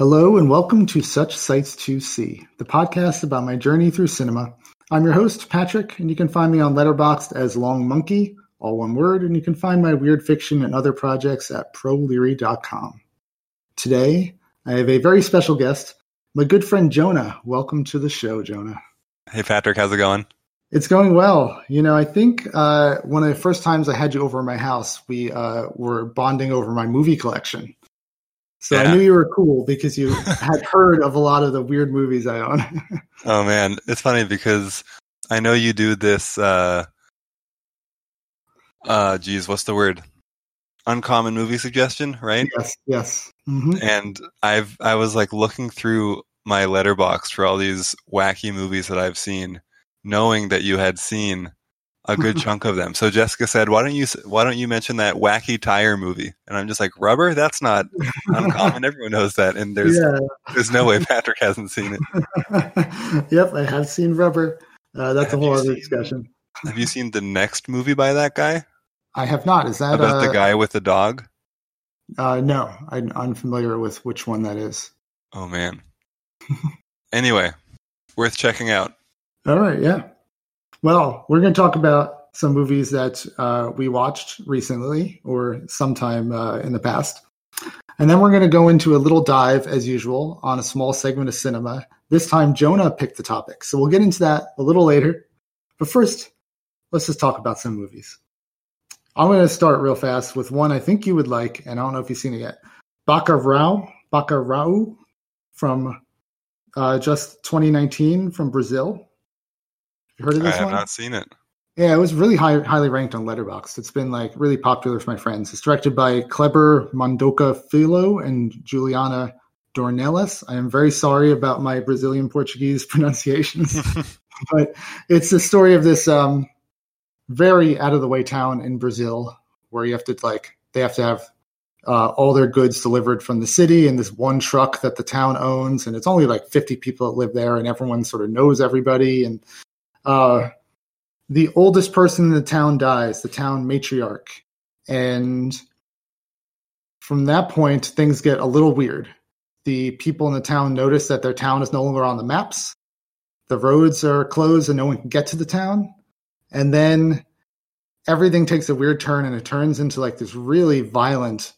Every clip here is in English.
Hello and welcome to Such Sights to See, the podcast about my journey through cinema. I'm your host, Patrick, and you can find me on Letterboxd as Long Monkey, all one word, and you can find my weird fiction and other projects at proleary.com. Today, I have a very special guest, my good friend Jonah. Welcome to the show, Jonah. Hey, Patrick, how's it going? It's going well. You know, I think uh, one of the first times I had you over at my house, we uh, were bonding over my movie collection. So yeah. I knew you were cool because you had heard of a lot of the weird movies I own. oh man, it's funny because I know you do this. Uh, uh, geez, what's the word? Uncommon movie suggestion, right? Yes, yes. Mm-hmm. And I've I was like looking through my Letterboxd for all these wacky movies that I've seen, knowing that you had seen a good chunk of them. So Jessica said, "Why don't you why don't you mention that wacky tire movie?" And I'm just like, "Rubber? That's not uncommon. Everyone knows that." And there's yeah. there's no way Patrick hasn't seen it. yep, I have seen Rubber. Uh, that's have a whole other seen, discussion. Have you seen the next movie by that guy? I have not. Is that about uh, the guy with the dog? Uh, no, I'm unfamiliar with which one that is. Oh man. anyway, worth checking out. All right, yeah. Well, we're going to talk about some movies that uh, we watched recently or sometime uh, in the past. And then we're going to go into a little dive, as usual, on a small segment of cinema. This time, Jonah picked the topic. So we'll get into that a little later. But first, let's just talk about some movies. I'm going to start real fast with one I think you would like, and I don't know if you've seen it yet. Bacurau, Bacurau from uh, just 2019 from Brazil. You heard of this I have one? not seen it. Yeah, it was really high, highly ranked on Letterboxd. It's been like really popular with my friends. It's directed by Kleber Mondoka Filho and Juliana Dornelles. I am very sorry about my Brazilian Portuguese pronunciations, but it's the story of this um, very out of the way town in Brazil where you have to like they have to have uh, all their goods delivered from the city in this one truck that the town owns, and it's only like 50 people that live there, and everyone sort of knows everybody, and uh, the oldest person in the town dies, the town matriarch. And from that point, things get a little weird. The people in the town notice that their town is no longer on the maps. The roads are closed and no one can get to the town. And then everything takes a weird turn and it turns into like this really violent,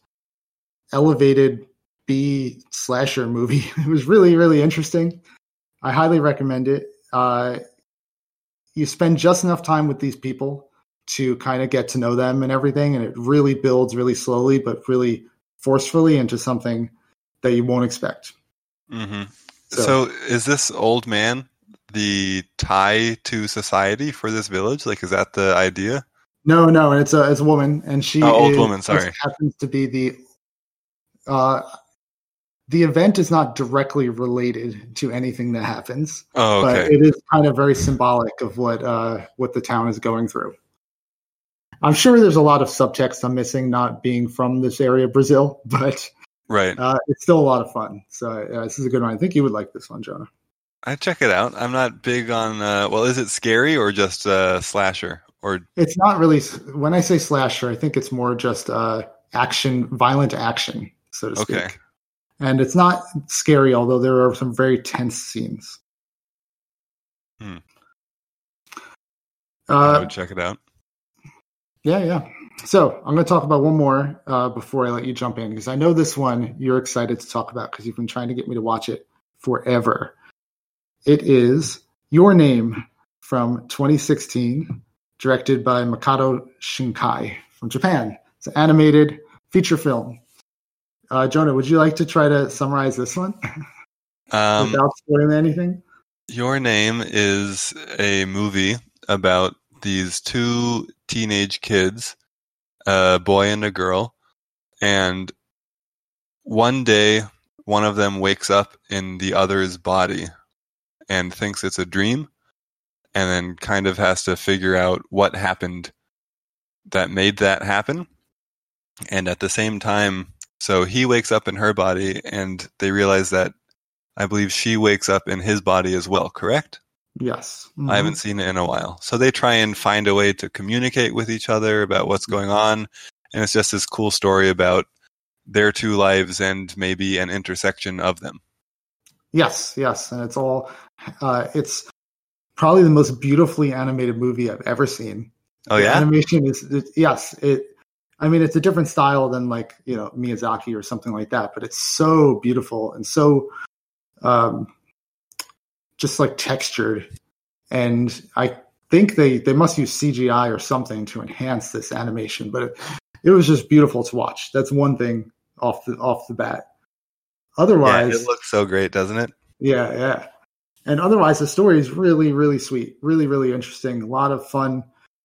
elevated B slasher movie. It was really, really interesting. I highly recommend it. Uh, you spend just enough time with these people to kind of get to know them and everything and it really builds really slowly but really forcefully into something that you won't expect. Mm-hmm. so, so, is this old man the tie to society for this village? Like is that the idea? No no it's a it's a woman and she oh, old is, woman sorry. happens to be the uh the event is not directly related to anything that happens. Oh, okay. But it is kind of very symbolic of what uh, what the town is going through. I'm sure there's a lot of subtext I'm missing, not being from this area of Brazil, but right, uh, it's still a lot of fun. So uh, this is a good one. I think you would like this one, Jonah. I check it out. I'm not big on. Uh, well, is it scary or just uh, slasher? Or it's not really. When I say slasher, I think it's more just uh, action, violent action, so to speak. And it's not scary, although there are some very tense scenes. Hmm. Uh, I would check it out. Yeah, yeah. So I'm going to talk about one more uh, before I let you jump in because I know this one you're excited to talk about because you've been trying to get me to watch it forever. It is Your Name from 2016, directed by Makoto Shinkai from Japan. It's an animated feature film uh, Jonah, would you like to try to summarize this one um, without spoiling anything? Your Name is a movie about these two teenage kids, a boy and a girl, and one day one of them wakes up in the other's body and thinks it's a dream and then kind of has to figure out what happened that made that happen. And at the same time, so he wakes up in her body, and they realize that I believe she wakes up in his body as well, correct? Yes. Mm-hmm. I haven't seen it in a while. So they try and find a way to communicate with each other about what's going on. And it's just this cool story about their two lives and maybe an intersection of them. Yes, yes, and it's all uh, it's probably the most beautifully animated movie I've ever seen. Oh The yeah, animation is it, yes, it. I mean, it's a different style than like you know Miyazaki or something like that, but it's so beautiful and so um, just like textured. And I think they they must use CGI or something to enhance this animation, but it, it was just beautiful to watch. That's one thing off the off the bat. yeah, Otherwise, it looks so great, doesn't it? yeah, yeah. And otherwise, the story is really, really sweet, really, really interesting. A lot of fun,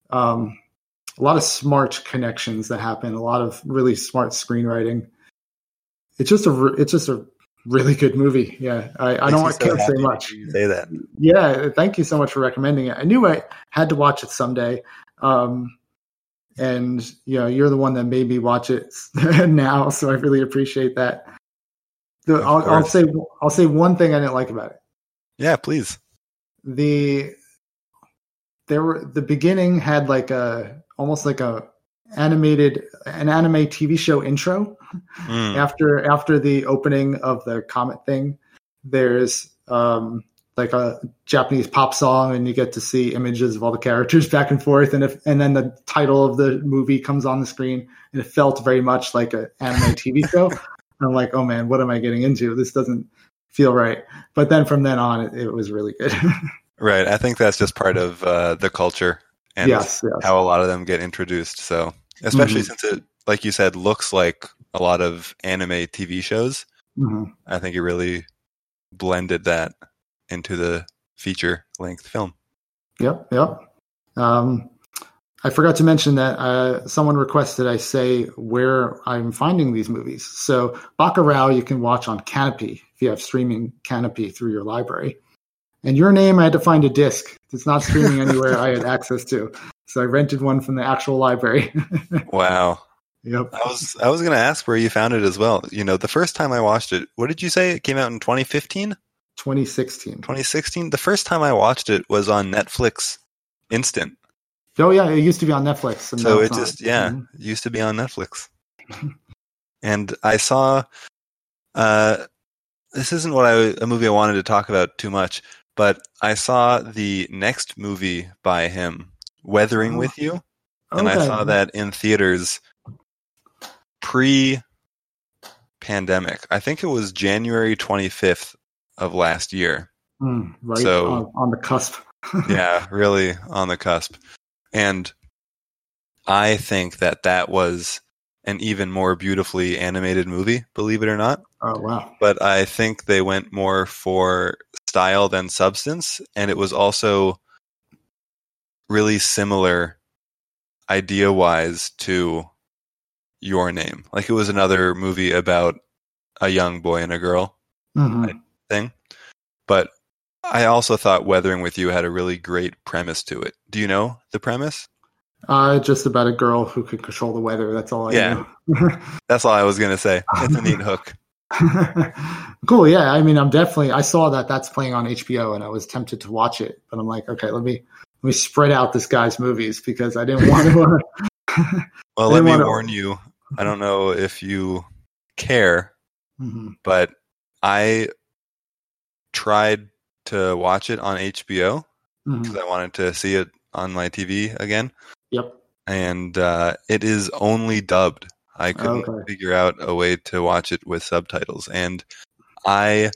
um, a lot of smart connections that happen. A lot of really smart screenwriting. It's just a, it's just a really good movie. Yeah, I, I don't, I Makes me so can't say much. Say that. Yeah, thank you so much for recommending it. I knew I had to watch it someday. Um, and you know, you're the one that made me watch it now, so I really appreciate that. The, I'll, I'll say I'll say one thing I didn't like about it. Yeah, please. The there were the beginning had like a almost like a animated an anime TV show intro. Mm. after after the opening of the comet thing there's um like a japanese pop song and you get to see images of all the characters back and forth. And if and then the title of the movie comes on the screen and it felt very much like an anime tv show. I'm like oh man what am i getting into? This doesn't feel right. But then from then on it, it was really good. Right. I think that's just part of uh, the culture and yes yes how a lot of them get introduced. So, especially Mhm. since it, like you said, looks like a lot of anime TV shows, Mhm. I think it really blended that into the feature length film. Yep, yep. Um, I forgot to mention that uh, someone requested I say where I'm finding these movies. So Bacurau you can watch on Kanopy if you have streaming Kanopy through your library. And your name, I had to find a disc. It's not streaming anywhere I had access to. So I rented one from the actual library. Wow. yep. I was I was gonna ask where you found it as well. You know, the first time I watched it, what did you say? It came out in 2015, 2016. 2016. The first time I watched it was on Netflix Instant. Oh yeah, it used to be on Netflix. and So it just yeah, Mhm. it used to be on Netflix. and I saw uh this isn't what I a movie I wanted to talk about too much, but I saw the next movie by him, Weathering Oh. with You, and I saw that in theaters pre pandemic. I think it was January 25th of last year. Mm, right So- on, on the cusp. yeah, really on the cusp. And I think that that was an even more beautifully animated movie, believe it or not. Oh wow. But I think they went more for style than substance. And it was also really similar idea wise to Your Name. Like it was another movie about a young boy and a girl Mhm. thing. But I also thought Weathering with You had a really great premise to it. Do you know the premise? Uh, just about a girl who can control the weather. That's all I Yeah. That's all I was going to say. It's a neat hook. cool. Yeah. I mean, I'm definitely. I saw that that's playing on HBO, and I was tempted to watch it, but I'm like, okay, let me let me spread out this guy's movies because I didn't want to. Well, let me wanna- warn you. I don't know if you care, Mhm. but I tried to watch it on HBO because I wanted to see it on my TV again, Yep. and uh, it is only dubbed. I couldn't Okay. figure out a way to watch it with subtitles, and I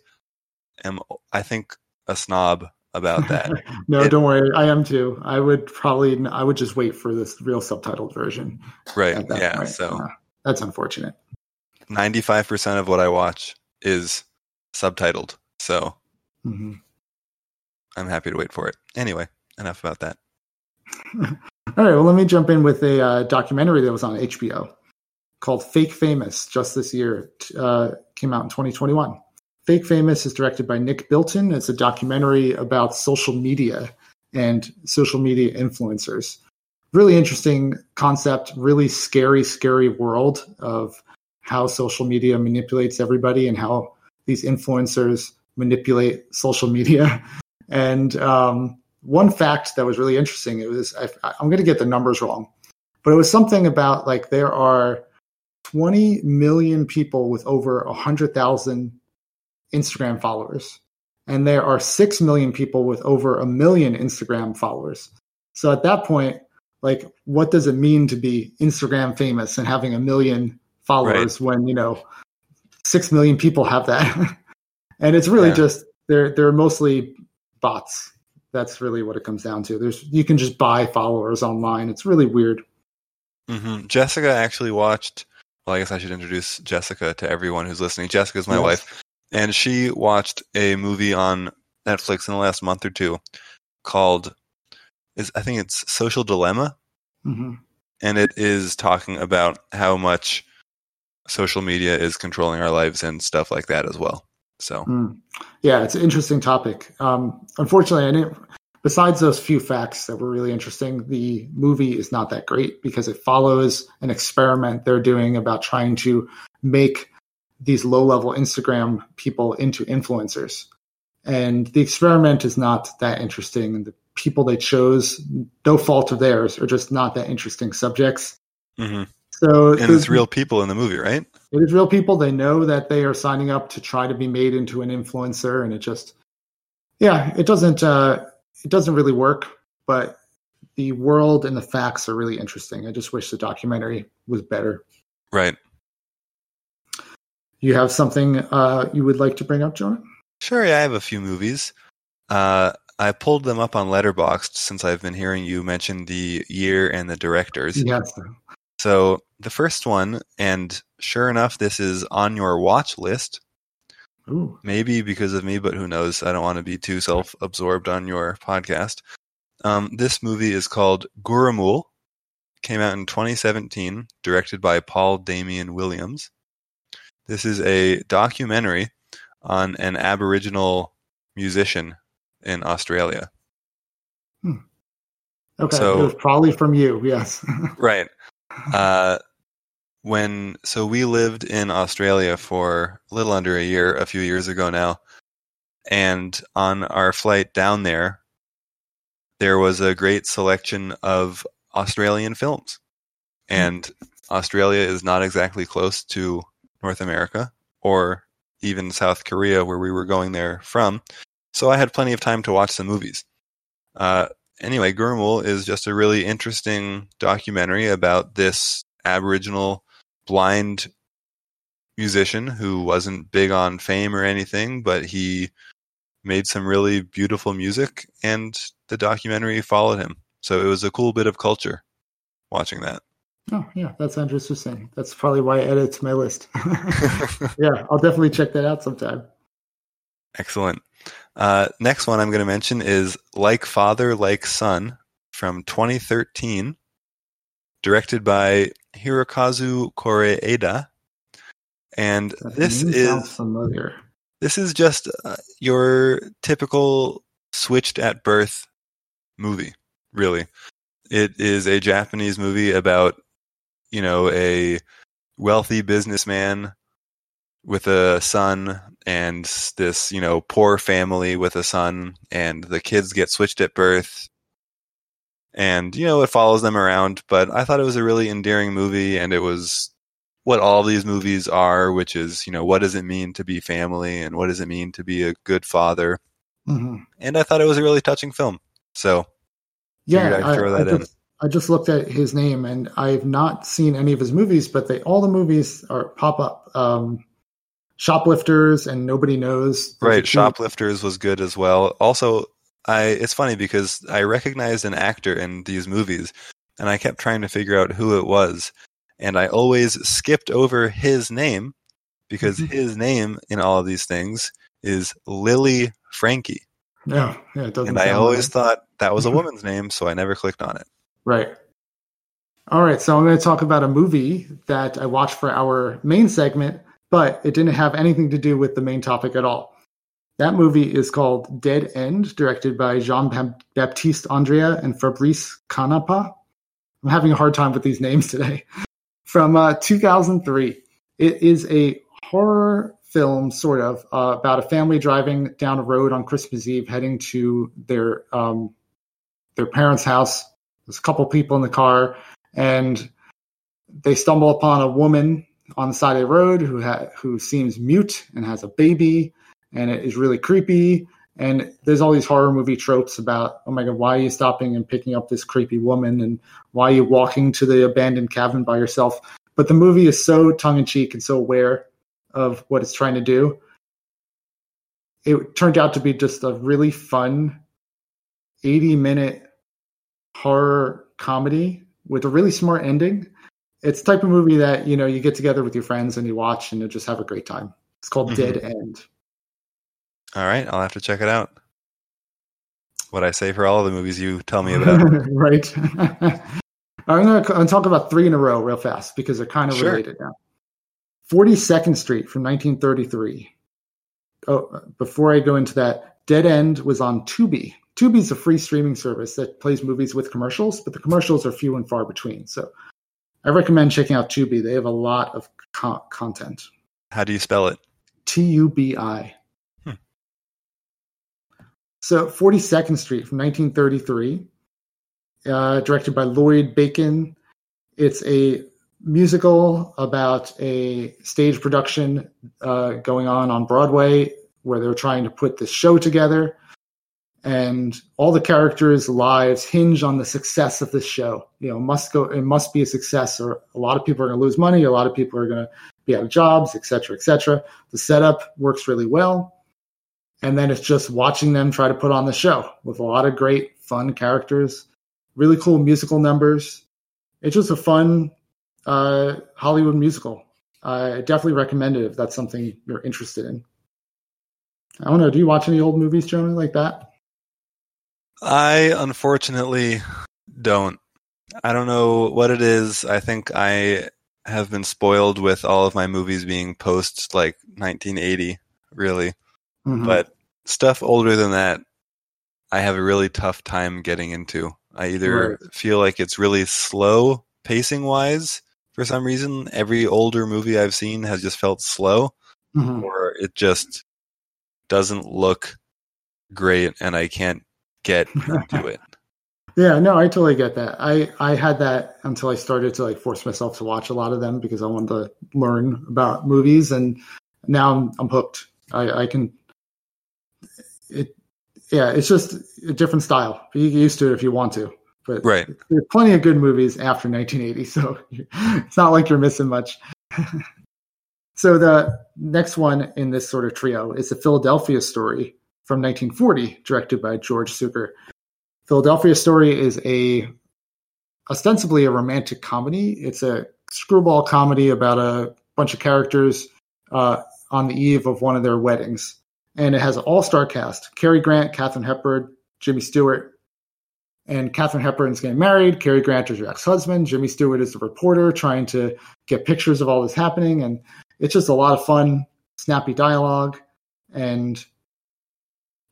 am, I think, a snob about that. no, It- don't worry. I am too. I would probably. I would just wait for this real subtitled version. right? Yeah. point. So Uh, that's unfortunate. ninety-five percent of what I watch is subtitled. So hmm I'm happy to wait for it. Anyway, enough about that. All right, well, let me jump in with a uh, documentary that was on HBO called Fake Famous just this year. Uh, came out in 2021. Fake Famous is directed by Nick Bilton. It's a documentary about social media and social media influencers. Really interesting concept, really scary, scary world of how social media manipulates everybody and how these influencers manipulate social media. And um, one fact that was really interesting it was I, i'm going to get the numbers wrong but it was something about like there are 20 million people with over 100,000 Instagram followers. And there are 6 million people with over a million Instagram followers. So at that point, like, what does it mean to be Instagram famous and having a million followers right. when, you know, 6 million people have that? and it's really yeah. just, they're, they're mostly bots. That's really what it comes down to. There's, you can just buy followers online. It's really weird. Mm-hmm. Jessica actually watched. Well, I guess I should introduce Jessica to everyone who's listening. Jessica's my yes. wife, and she watched a movie on Netflix in the last month or two called is I think it's Social Dilemma, mm-hmm. and it is talking about how much social media is controlling our lives and stuff like that as well. So, mm. yeah, it's an interesting topic. Um, unfortunately, I didn't besides those few facts that were really interesting, the movie is not that great because it follows an experiment they're doing about trying to make these low level Instagram people into influencers. And the experiment is not that interesting. And the people they chose, no fault of theirs, are just not that interesting subjects. Mm-hmm. So and it's real people in the movie, right? It is real people. They know that they are signing up to try to be made into an influencer, and it just, yeah, it doesn't. Uh, it doesn't really work, but the world and the facts are really interesting. I just wish the documentary was better. Right. You have something uh, you would like to bring up, Jonah? Sure. Yeah, I have a few movies. Uh, I pulled them up on Letterboxd since I've been hearing you mention the year and the directors. Yes. So the first one, and sure enough, this is on your watch list. Ooh. Maybe because of me, but who knows? I don't want to be too self absorbed on your podcast. Um, this movie is called Gurrumul. Came out in 2017, directed by Paul Damien Williams. This is a documentary on an Aboriginal musician in Australia. Hmm. Okay, so, it was probably from you, yes. right. Uh, when so we lived in Australia for a little under a year a few years ago now. And on our flight down there there was a great selection of Australian films. Hmm. and Australia is not exactly close to North America or even South Korea where we were going there from. So I had plenty of time to watch some movies. Uh, anyway Gurrumul is just a really interesting documentary about this Aboriginal blind musician who wasn't big on fame or anything, but he made some really beautiful music and the documentary followed him. So it was a cool bit of culture watching that. Oh, yeah, that's interesting. That's probably why I added to my list. yeah, I'll definitely check that out sometime. Excellent. Uh, next one I'm going to mention is Like Father, Like Son from 2013 directed by Hirokazu Koreeda. And this is familiar. This is just uh, your typical switched at birth movie, really. It is a Japanese movie about, you know, a wealthy businessman with a son and this, you know, poor family with a son and the kids get switched at birth and you know it follows them around but i thought it was a really endearing movie and it was what all these movies are which is you know what does it mean to be family and what does it mean to be a good father. Mm-hmm. and i thought it was a really touching film. So yeah I, throw I, just, I, just, looked at his name and i've not seen any of his movies but they all the movies are pop up. Um, shoplifters and nobody knows right shoplifters was good as well. Also I it's funny because I recognized an actor in these movies and I kept trying to figure out who it was and I always skipped over his name because mm-hmm. his name in all of these things is Lily Franky. Yeah, yeah, it doesn't. And I always right. thought that was a woman's name, so I never clicked on it. Right. All right, so I'm going to talk about a movie that I watched for our main segment, but it didn't have anything to do with the main topic at all. That movie is called Dead End, directed by Jean Baptiste Andrea and Fabrice Canepa. I'm having a hard time with these names today. From uh, 2003. It is a horror film, sort of, uh, about a family driving down a road on Christmas Eve, heading to their um, their parents' house. There's a couple people in the car, and they stumble upon a woman on the side of the road who ha- who seems mute and has a baby, and it is really creepy. And there's all these horror movie tropes about, oh my god, why are you stopping and picking up this creepy woman, and why are you walking to the abandoned cabin by yourself? But the movie is so tongue in cheek and so aware of what it's trying to do. It turned out to be just a really fun 80 minute horror comedy with a really smart ending. It's the type of movie that, you know, you get together with your friends and you watch and you just have a great time. It's called Mhm. Dead End. All right, I'll have to check it out. What I say for all of the movies you tell me about. right. I'm going to talk about three in a row real fast because they're kind of Sure. related now. 42nd Street from 1933. Oh, before I go into that, Dead End was on Tubi. Tubi is a free streaming service that plays movies with commercials, but the commercials are few and far between. So I recommend checking out Tubi. They have a lot of co- content. How do you spell it? T U B I. So, 42nd Street from 1933, uh, directed by Lloyd Bacon. It's a musical about a stage production uh, going on on Broadway where they're trying to put this show together. And all the characters' lives hinge on the success of this show. You know, must go. It must be a success, or a lot of people are going to lose money. A lot of people are going to be out of jobs, et cetera, et cetera. The setup works really well. And then it's just watching them try to put on the show with a lot of great, fun characters, really cool musical numbers. It's just a fun uh, Hollywood musical. I definitely recommend it if that's something you're interested in. I don't know. Do you watch any old movies, Jonah, like that? I unfortunately don't. I don't know what it is. I think I have been spoiled with all of my movies being post like 1980, really. Mhm. But stuff older than that, I have a really tough time getting into. I either Right. feel like it's really slow pacing wise for some reason. Every older movie I've seen has just felt slow, Mhm. or it just doesn't look great and I can't get into it. Yeah, no, I totally get that. I I had that until I started to like force myself to watch a lot of them because I wanted to learn about movies, and now I'm I'm hooked. I I can. It yeah, it's just a different style. You get used to it if you want to, but Right. there's plenty of good movies after 1980, so it's not like you're missing much. so the next one in this sort of trio is the Philadelphia story from 1940, directed by George Cukor. Philadelphia Story is a ostensibly a romantic comedy. It's a screwball comedy about a bunch of characters uh, on the eve of one of their weddings, and it has an all-star cast: Cary Grant, Katharine Hepburn, Jimmy Stewart. And Katharine Hepburn's getting married. Cary Grant is her ex-husband. Jimmy Stewart is the reporter trying to get pictures of all this happening, and it's just a lot of fun, snappy dialogue, and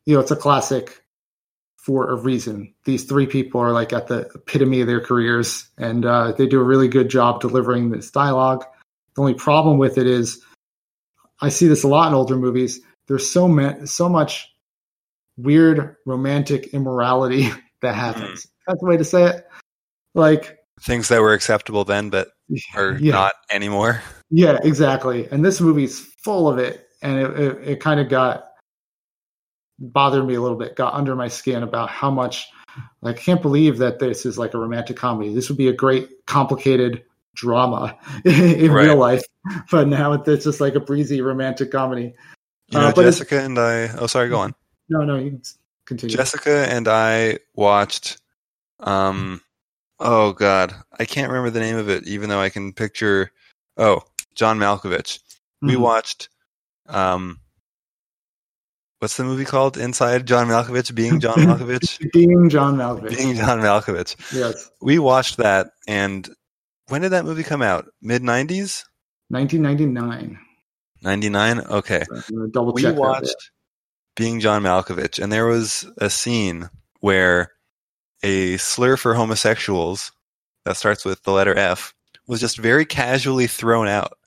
you know, it's a classic for a reason. These three people are like at the epitome of their careers, and uh, they do a really good job delivering this dialogue. The only problem with it is, I see this a lot in older movies. There's so ma- so much weird romantic immorality that hmm. happens. That's the way to say it. Like, Things that were acceptable then, but are Yeah. not anymore. yeah, exactly. And this movie's full of it, and it, it, it kind of got bothered me a little bit, got under my skin about how much. Like, I can't believe that this is like a romantic comedy. This would be a great, complicated drama in Right. real life, but now it's just like a breezy romantic comedy. You know, Uh, Jessica and I. Oh, sorry. Go on. No, no, you can continue. Jessica and I watched. Um, oh God, I can't remember the name of it, even though I can picture. Oh, John Malkovich. We Mhm. watched. Um, what's the movie called? Inside John Malkovich, being John Malkovich, Being John Malkovich. being John Malkovich. yes, We watched that, and when did that movie come out? Mid nineties, 1999. ninety nine. Okay, double we that. watched being John Malkovich, and there was a scene where a slur for homosexuals that starts with the letter F was just very casually thrown out,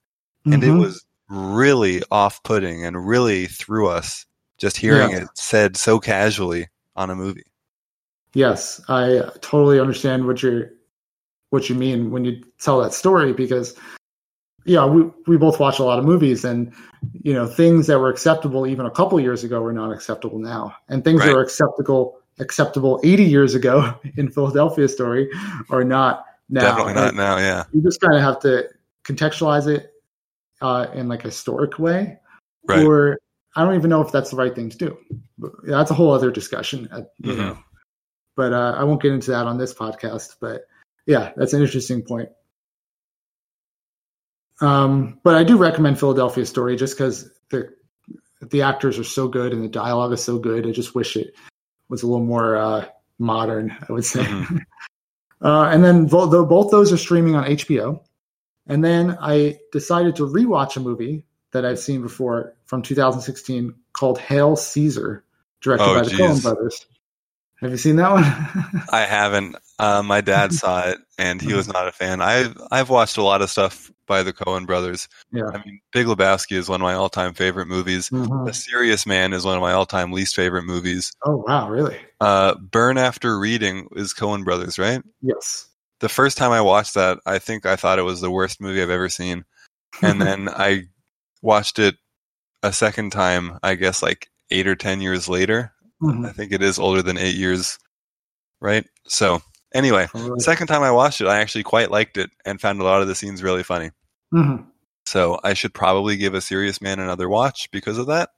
and it Mhm. was really off-putting and really threw us just hearing Yeah. it said so casually on a movie. Yes, I totally understand what you're what you mean when you tell that story because yeah, we we both watch a lot of movies, and you know things that were acceptable even a couple years ago are not acceptable now, and things Right. that were acceptable acceptable 80 years ago in Philadelphia Story are not now. Definitely not Like, now. Yeah. You just kind of have to contextualize it uh, in like a historic way, Right. or I don't even know if that's the right thing to do. But that's a whole other discussion, uh, you Mhm. know. But uh, I won't get into that on this podcast. But yeah, that's an interesting point. Um, but I do recommend Philadelphia Story just because the the actors are so good and the dialogue is so good. I just wish it was a little more uh, modern. I would say. Mhm. uh, and then bo- though both those are streaming on HBO. And then I decided to rewatch a movie that I've seen before from 2016 called Hail Caesar, directed Oh, by the geez. Coen brothers. Have you seen that one? I haven't. Uh, my dad saw it, and he was not a fan. I've I've watched a lot of stuff by the Coen brothers. yeah. I mean, Big Lebowski is one of my all-time favorite movies. Mhm. A Serious Man is one of my all-time least favorite movies. Oh wow, really? Uh, Burn After Reading is Coen brothers, right? Yes. The first time I watched that, I think I thought it was the worst movie I've ever seen. And then I watched it a second time, I guess like eight or ten years later. Mhm. I think it is older than eight years, right? So, anyway, second time I watched it, I actually quite liked it and found a lot of the scenes really funny. Mhm. So I should probably give a Serious Man another watch because of that.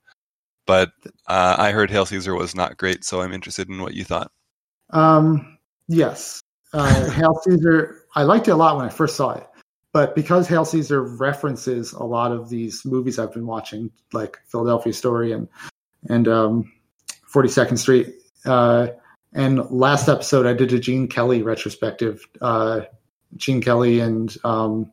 But uh, I heard Hail Caesar was not great, so I'm interested in what you thought. Um, yes. Uh, Hail Caesar, I liked it a lot when I first saw it. But because Hail Caesar references a lot of these movies I've been watching, like Philadelphia Story and and um, 42nd Street, uh, and last episode I did a Gene Kelly retrospective, uh, Gene Kelly and um,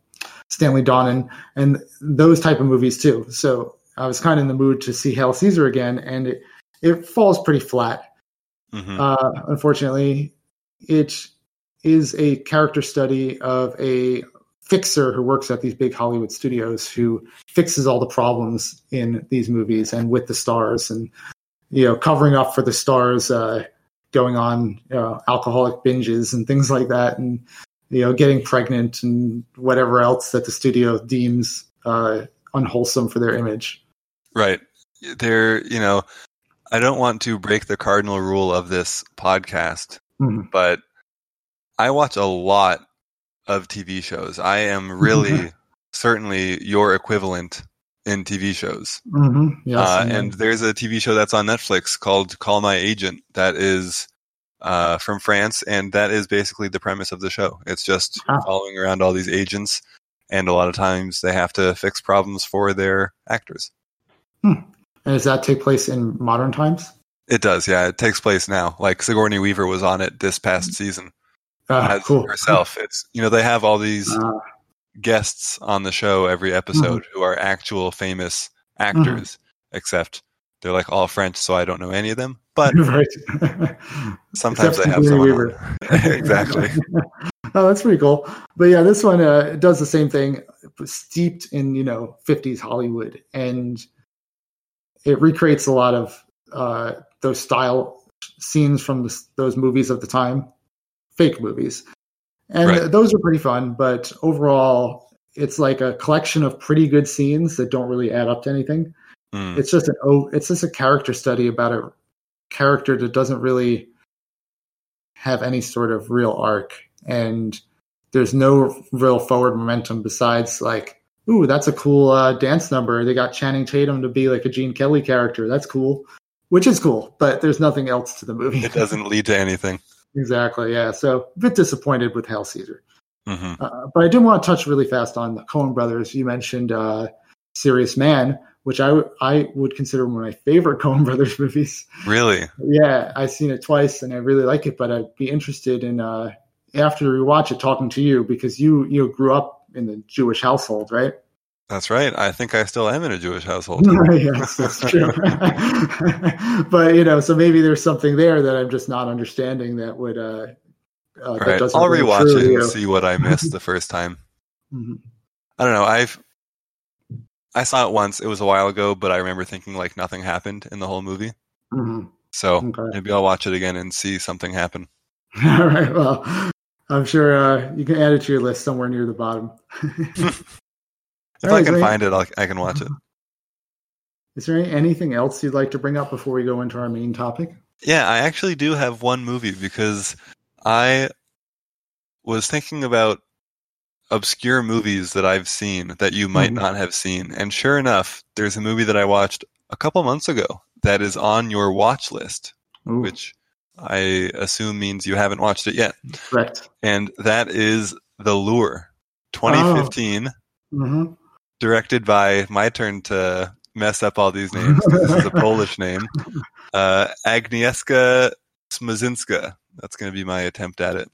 Stanley Donen, and those type of movies too. So I was kind of in the mood to see Hail Caesar again, and it, it falls pretty flat. hmm Uh, unfortunately, it is a character study of a fixer who works at these big Hollywood studios who fixes all the problems in these movies and with the stars and you know covering up for the stars uh, going on you know, alcoholic binges and things like that and you know getting pregnant and whatever else that the studio deems uh, unwholesome for their image. Right. There, you know, I don't want to break the cardinal rule of this podcast, Mhm. but I watch a lot of TV shows. I am really certainly your equivalent in TV shows. Mm-hmm. Yes, uh, and- there's a TV show that's on Netflix called Call My Agent that is uh, from France, and that is basically the premise of the show. It's just Ah. following around all these agents, and a lot of times they have to fix problems for their actors. and does that take place in modern times? It does, yeah. It takes place now. Like Sigourney Weaver was on it this past season Uh, as cool. herself. It's you know they have all these Uh, guests on the show every episode Mm-hmm. who are actual famous actors, except they're like all French, so I don't know any of them. But right. sometimes they have someone exactly. oh, that's pretty cool. But yeah, this one uh, does the same thing, steeped in you know 50s Hollywood, and it recreates a lot of uh, those style scenes from the, those movies of the time, fake movies, and Right. those are pretty fun. But overall, it's like a collection of pretty good scenes that don't really add up to anything. Mm, it's just an oh it's just a character study about a character that doesn't really have any sort of real arc and there's no real forward momentum besides like ooh that's a cool uh, dance number they got channing tatum to be like a gene kelly character that's cool which is cool but there's nothing else to the movie it doesn't lead to anything. Exactly yeah so a bit disappointed with hail caesar hmm uh, but I did want to touch really fast on the Coen brothers. You mentioned uh, Serious Man, which I w- I would consider one of my favorite Coen brothers movies. Really? Yeah, I've seen it twice and I really like it. But I'd be interested in uh, after we watch it, talking to you because you you grew up in the Jewish household, right? That's right. I think I still am in a Jewish household. yes, that's true. but you know, so maybe there's something there that I'm just not understanding that would. Uh, uh, that right. I'll rewatch it and you. see what I missed the first time. Mhm. I don't know. I've I saw it once. It was a while ago, but I remember thinking like nothing happened in the whole movie. Mhm. So Okay. maybe I'll watch it again and see something happen. All right. Well, I'm sure uh, you can add it to your list somewhere near the bottom. If All I can find it, I'll, I can watch it. Is there anything else you'd like to bring up before we go into our main topic? Yeah, I actually do have one movie because I was thinking about obscure movies that I've seen that you might Mhm. not have seen. And sure enough, there's a movie that I watched a couple months ago that is on your watch list, Ooh, which I assume means you haven't watched it yet. correct. And that is The Lure, 2015, hmm directed by my turn to mess up all these names. this is a Polish name. Uh, Agnieszka Smazinska. That's going to be my attempt at it.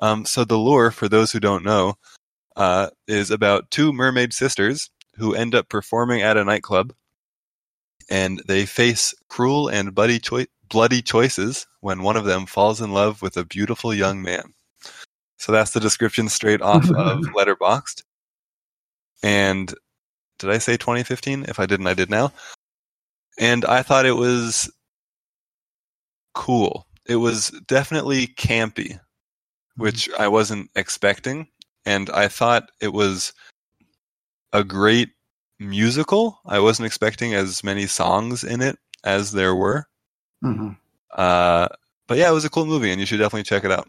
Um, so the lure, for those who don't know, uh, is about two mermaid sisters who end up performing at a nightclub, and they face cruel and bloody, choi- bloody choices when one of them falls in love with a beautiful young man. So that's the description straight off of Letterboxd. And did I say 2015? If I didn't, I did now. And I thought it was cool. It was definitely campy, which I wasn't expecting. And I thought it was a great musical. I wasn't expecting as many songs in it as there were. hmm Uh, but yeah, it was a cool movie, and you should definitely check it out.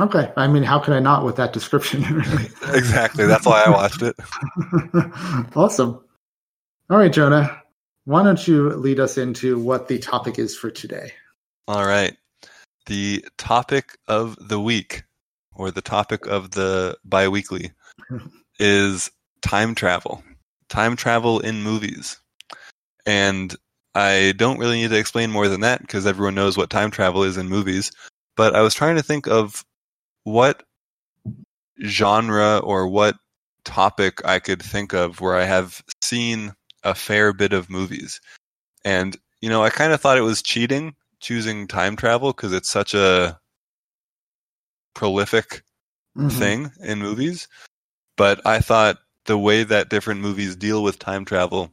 Okay. I mean, how could I not with that description? really? Exactly. That's why I watched it. awesome. All right, Jonah. Why don't you lead us into what the topic is for today? All right. The topic of the week, or the topic of the biweekly, is time travel. Time travel in movies. And I don't really need to explain more than that because everyone knows what time travel is in movies. But I was trying to think of what genre or what topic I could think of where I have seen a fair bit of movies. And, you know, I kind of thought it was cheating choosing time travel because it's such a prolific Mhm. thing in movies. But I thought the way that different movies deal with time travel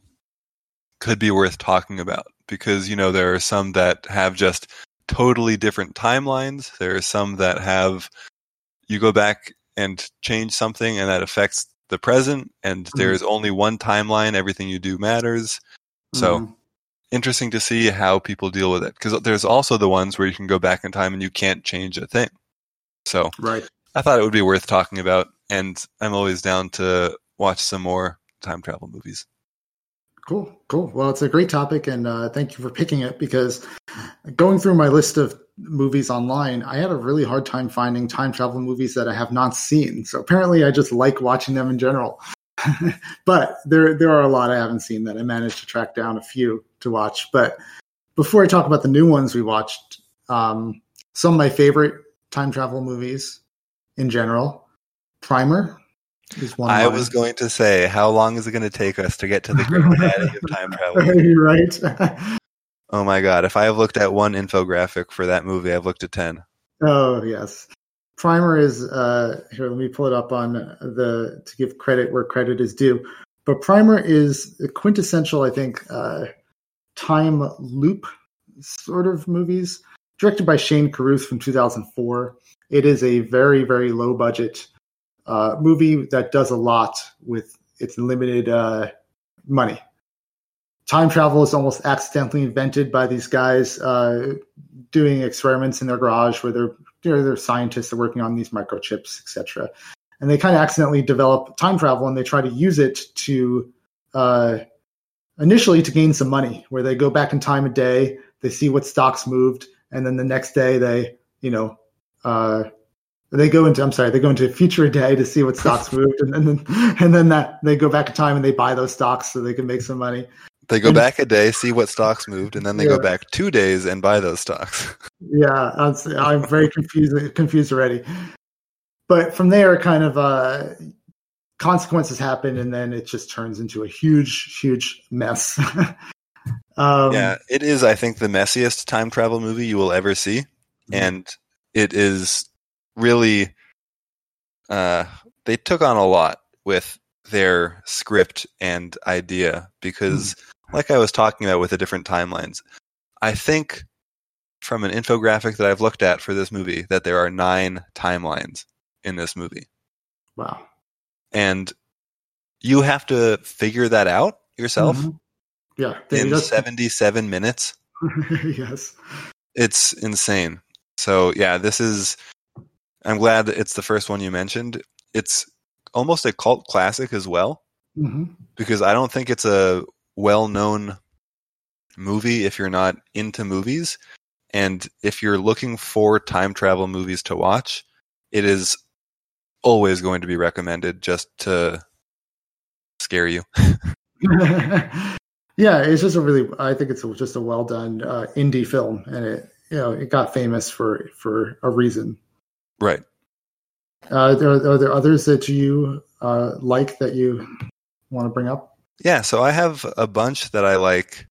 could be worth talking about because, you know, there are some that have just totally different timelines. There are some that have, you go back and change something and that affects the present, and Mhm. there's only one timeline. Everything you do matters. So, Mhm. interesting to see how people deal with it because there's also the ones where you can go back in time and you can't change a thing. So right. I thought it would be worth talking about, and I'm always down to watch some more time travel movies. Cool, cool. Well, it's a great topic, and uh, thank you for picking it because going through my list of movies online, I had a really hard time finding time travel movies that I have not seen. So apparently, I just like watching them in general. but there, there are a lot I haven't seen that I managed to track down a few to watch. But before I talk about the new ones we watched, um, some of my favorite time travel movies in general, Primer is one. I was going to say, how long is it going to take us to get to the granddaddy of time travel? Right. Oh my god! If I have looked at one infographic for that movie, I've looked at ten. Oh yes, Primer is uh, here. Let me pull it up on the to give credit where credit is due. But Primer is quintessential, I think, uh, time loop sort of movies. Directed by Shane Carruth from 2004. It is a very very low budget uh, movie that does a lot with its limited uh, money. Time travel is almost accidentally invented by these guys uh, doing experiments in their garage where they're they're, they're scientists are working on these microchips, etc. And they kind of accidentally develop time travel and they try to use it to uh, initially to gain some money, where they go back in time a day, they see what stocks moved, and then the next day they you know uh, they go into I'm sorry they go into a future a day to see what stocks moved, and then and then that they go back in time and they buy those stocks so they can make some money. They go back a day, see what stocks moved, and then they Yeah. go back two days and buy those stocks. Yeah, I'm, I'm very confused confused already. But from there, kind of uh, consequences happen, and then it just turns into a huge, huge mess. um, yeah, it is. I think the messiest time travel movie you will ever see, and it is really. Uh, they took on a lot with their script and idea because, like I was talking about with the different timelines, I think from an infographic that I've looked at for this movie that there are nine timelines in this movie. Wow. And you have to figure that out yourself Mhm. Yeah. In does- 77 minutes. yes. It's insane. So yeah, this is. I'm glad that it's the first one you mentioned. It's almost a cult classic as well hmm because I don't think it's a well-known movie if you're not into movies, and if you're looking for time travel movies to watch, it is always going to be recommended just to scare you. yeah, it's just a really. I think it's just a well done uh, indie film, and it you know it got famous for for a reason. Right. Uh, are, are there others that you uh, like that you want to bring up? Yeah, so I have a bunch that I like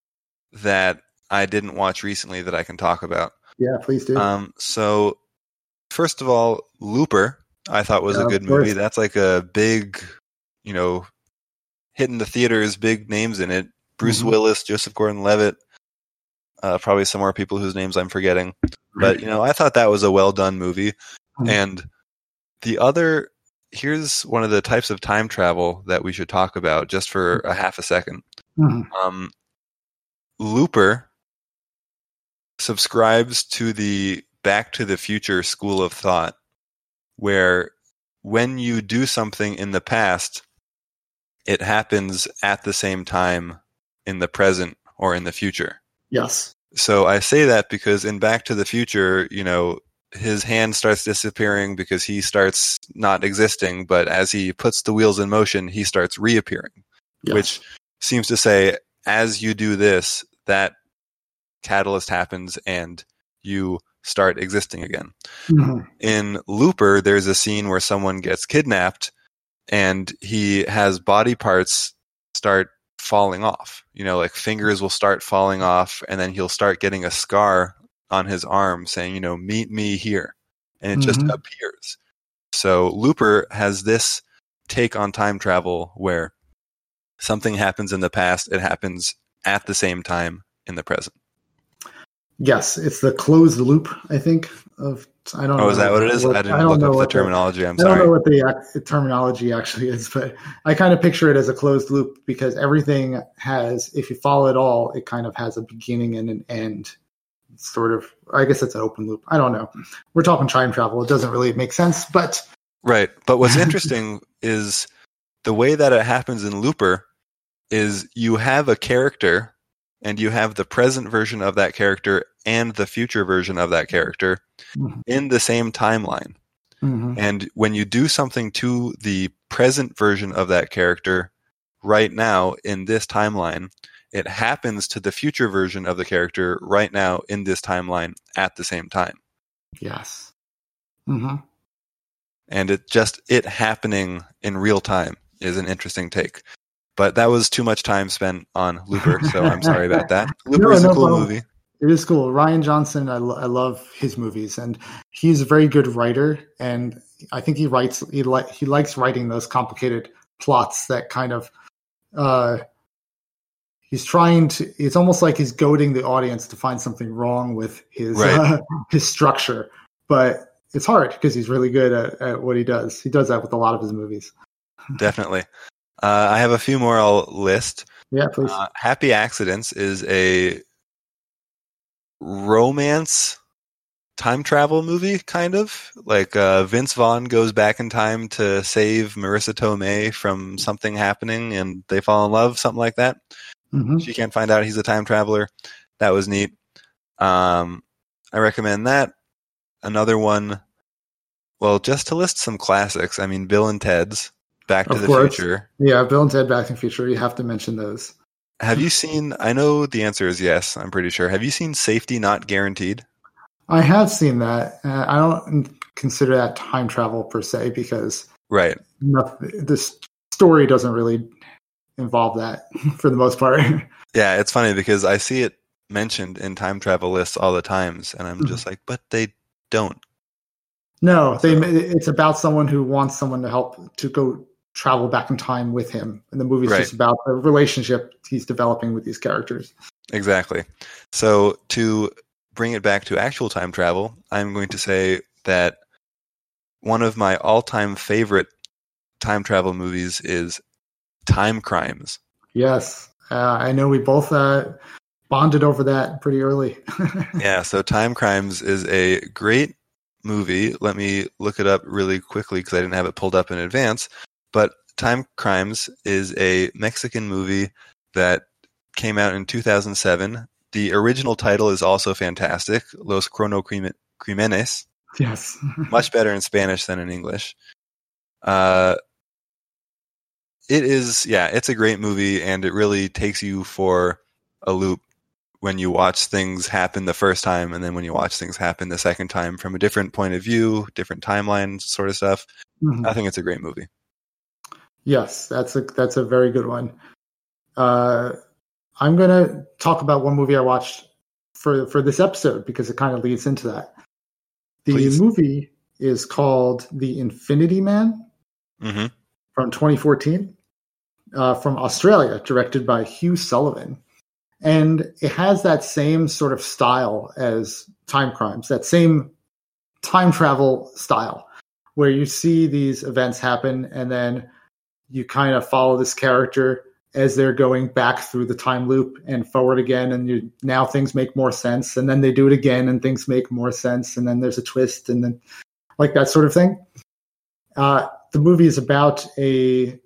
that I didn't watch recently that I can talk about. Yeah, please do. Um, so first of all, Looper, I thought was Yeah, a good movie. That's like a big, you know, hitting the theaters, big names in it. Bruce Mhm. Willis, Joseph Gordon-Levitt, uh, probably some more people whose names I'm forgetting. But you know, I thought that was a well done movie. Mhm. And the other, here's one of the types of time travel that we should talk about just for a half a second. Mhm. Um, Looper subscribes to the Back to the Future school of thought, where when you do something in the past, it happens at the same time in the present or in the future. Yes. So I say that because in Back to the Future, you know, his hand starts disappearing because he starts not existing, but as he puts the wheels in motion, he starts reappearing yes. which seems to say as you do this, that catalyst happens and you start existing again. Mhm. In Looper, there's a scene where someone gets kidnapped and he has body parts start falling off. You know, like fingers will start falling off and then he'll start getting a scar on his arm saying, you know, meet me here. And it just Mhm. appears. So Looper has this take on time travel where something happens in the past, it happens at the same time in the present. Yes, it's the closed loop. I think of. I don't. Oh, know is that what it is? I didn't look up the what terminology. I'm sorry. I don't know what the terminology actually is, but I kind of picture it as a closed loop because everything has, if you follow it all, it kind of has a beginning and an end. Sort of, I guess it's an open loop. I don't know. We're talking time travel. It doesn't really make sense, but Right. But what's interesting is the way that it happens in Looper is you have a character and you have the present version of that character and the future version of that character Mhm. in the same timeline. Mhm. And when you do something to the present version of that character right now in this timeline, it happens to the future version of the character right now in this timeline at the same time. yes. hmm And it just it happening in real time is an interesting take. But that was too much time spent on Looper, so I'm sorry about that. Looper is a no cool problem. movie. It is cool. Rian Johnson, I, lo- I love his movies, and he's a very good writer. And I think he writes he like he likes writing those complicated plots that kind of uh, he's trying to. It's almost like he's goading the audience to find something wrong with his Right. uh, his structure, but it's hard because he's really good at, at what he does. He does that with a lot of his movies. Definitely. Uh, I have a few more I'll list. Yeah, please. Uh, Happy Accidents is a romance time travel movie, kind of. Like uh, Vince Vaughn goes back in time to save Marisa Tomei from something happening and they fall in love, something like that. Mhm. She can't find out he's a time traveler. That was neat. Um, I recommend that. Another one, well, just to list some classics, I mean, Bill and Ted's Back to the course. Future. Yeah, Bill and Ted Back to the Future. You have to mention those. Have you seen? I know the answer is yes. I'm pretty sure. Have you seen Safety Not Guaranteed? I have seen that. Uh, I don't consider that time travel per se because Right. nothing, this story doesn't really involve that for the most part. Yeah, it's funny because I see it mentioned in time travel lists all the times, and I'm just mm-hmm. like, but they don't. no, they it's about someone who wants someone to help to go travel back in time with him, and the movie's Right. just about the relationship he's developing with these characters. Exactly. So to bring it back to actual time travel, I'm going to say that one of my all-time favorite time travel movies is Time Crimes. Yes, uh, I know we both uh, bonded over that pretty early. yeah, so Time Crimes is a great movie. Let me look it up really quickly because I didn't have it pulled up in advance. But Time Crimes is a Mexican movie that came out in 2007. The original title is also fantastic, Los Crono Crímenes. Yes. much better in Spanish than in English. Uh, it is, yeah, it's a great movie, and it really takes you for a loop when you watch things happen the first time, and then when you watch things happen the second time from a different point of view, different timeline, sort of stuff. Mm-hmm. I think it's a great movie. Yes, that's a that's a very good one. Uh, I'm gonna talk about one movie I watched for for this episode because it kind of leads into that. The Please. movie is called The Infinity Man mm-hmm. from 2014 uh, from Australia, directed by Hugh Sullivan. And it has that same sort of style as Time Crimes, that same time travel style, where you see these events happen and then you kind of follow this character as they're going back through the time loop and forward again and you, now things make more sense and then they do it again and things make more sense and then there's a twist and then like that sort of thing uh, the movie is about a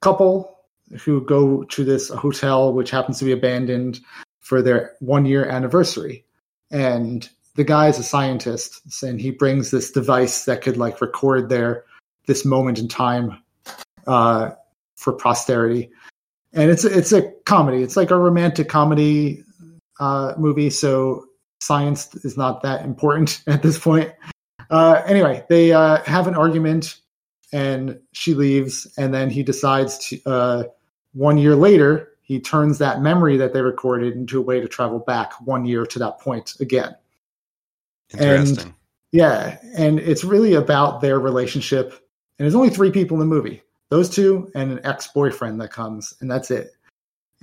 couple who go to this hotel which happens to be abandoned for their one year anniversary and the guy is a scientist and he brings this device that could like record their this moment in time uh, for posterity and it's it's a comedy. It's like a romantic comedy uh, movie, so science is not that important at this point. Uh, anyway, they uh, have an argument, and she leaves, and then he decides to. Uh, one year later, he turns that memory that they recorded into a way to travel back one year to that point again. Interesting. And, yeah, and it's really about their relationship. And there's only three people in the movie those two and an ex-boyfriend that comes and that's it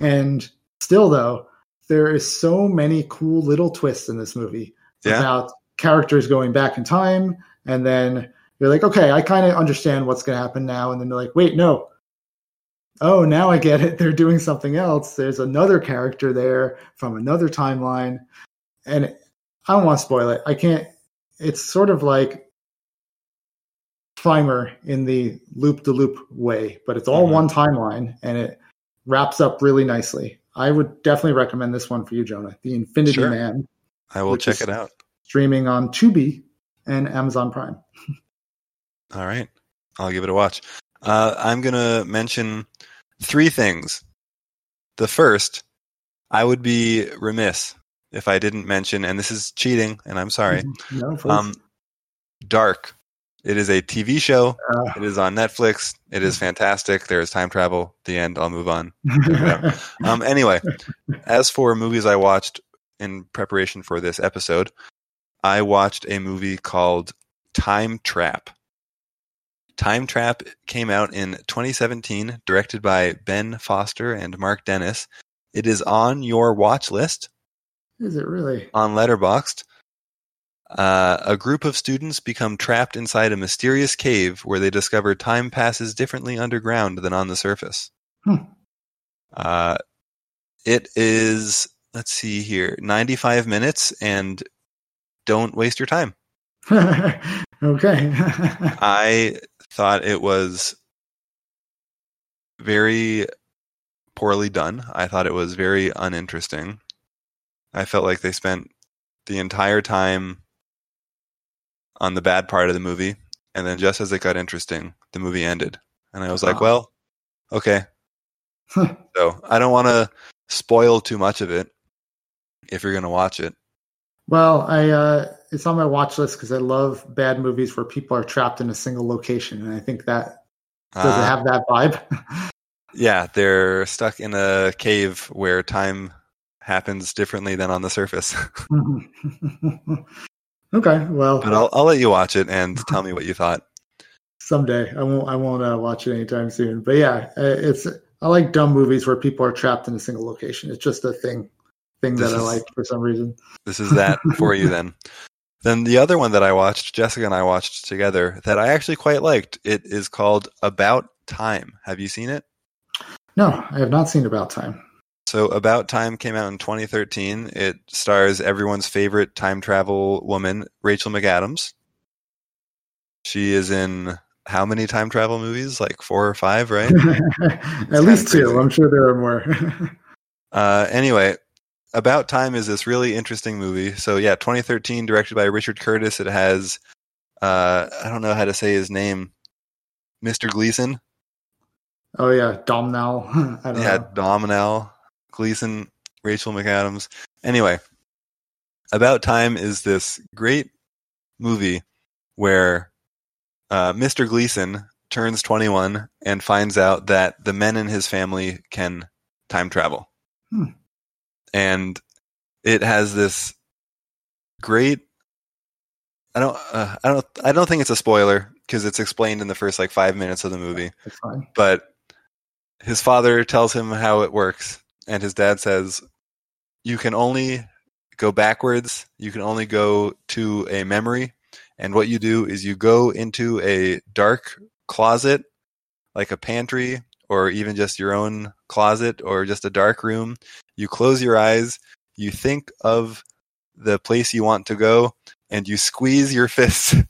and still though there is so many cool little twists in this movie yeah. about characters going back in time and then you're like okay i kind of understand what's going to happen now and then you're like wait no oh now i get it they're doing something else there's another character there from another timeline and i don't want to spoil it i can't it's sort of like primer in the loop the loop way, but it's all mm-hmm. one timeline and it wraps up really nicely. I would definitely recommend this one for you, Jonah. The Infinity sure. Man. I will check it out. Streaming on Tubi and Amazon Prime. all right. I'll give it a watch. Uh, I'm going to mention three things. The first, I would be remiss if I didn't mention, and this is cheating, and I'm sorry. no, um, Dark it is a TV show. Uh, it is on Netflix. It is fantastic. There is time travel. The end. I'll move on. um, anyway, as for movies I watched in preparation for this episode, I watched a movie called Time Trap. Time Trap came out in 2017, directed by Ben Foster and Mark Dennis. It is on your watch list. Is it really? On Letterboxd. Uh, a group of students become trapped inside a mysterious cave where they discover time passes differently underground than on the surface. Hmm. Uh, it is, let's see here, 95 minutes, and don't waste your time. okay. I thought it was very poorly done. I thought it was very uninteresting. I felt like they spent the entire time on the bad part of the movie, and then just as it got interesting, the movie ended, and I was like, well, okay. so I don't want to spoil too much of it if you're going to watch it. Well, I uh, it's on my watch list because I love bad movies where people are trapped in a single location, and I think that does uh, it have that vibe? yeah, they're stuck in a cave where time happens differently than on the surface. Okay, well, but I'll I'll let you watch it and tell me what you thought. Someday, I won't I won't uh, watch it anytime soon. But yeah, uh, it's I like dumb movies where people are trapped in a single location. It's just a thing thing this that is, I like for some reason. This is that for you then. Then the other one that I watched, Jessica and I watched together, that I actually quite liked. It is called About Time. Have you seen it? No, I have not seen About Time. So, About Time came out in 2013. It stars everyone's favorite time travel woman, Rachel McAdams. She is in how many time travel movies? Like four or five, right? At least two. I'm sure there are more. uh, anyway, About Time is this really interesting movie. So, yeah, 2013, directed by Richard Curtis. It has, uh, I don't know how to say his name, Mr. Gleeson. Oh, yeah, Domhnall. yeah, know. Domhnall. Gleeson, Rachel McAdams. Anyway, About Time is this great movie where uh, Mr. Gleeson turns 21 and finds out that the men in his family can time travel. Hmm. And it has this great I don't uh, I don't I don't think it's a spoiler because it's explained in the first like 5 minutes of the movie. But his father tells him how it works and his dad says you can only go backwards, you can only go to a memory and what you do is you go into a dark closet, like a pantry, or even just your own closet or just a dark room. You close your eyes, you think of the place you want to go, and you squeeze your fists, and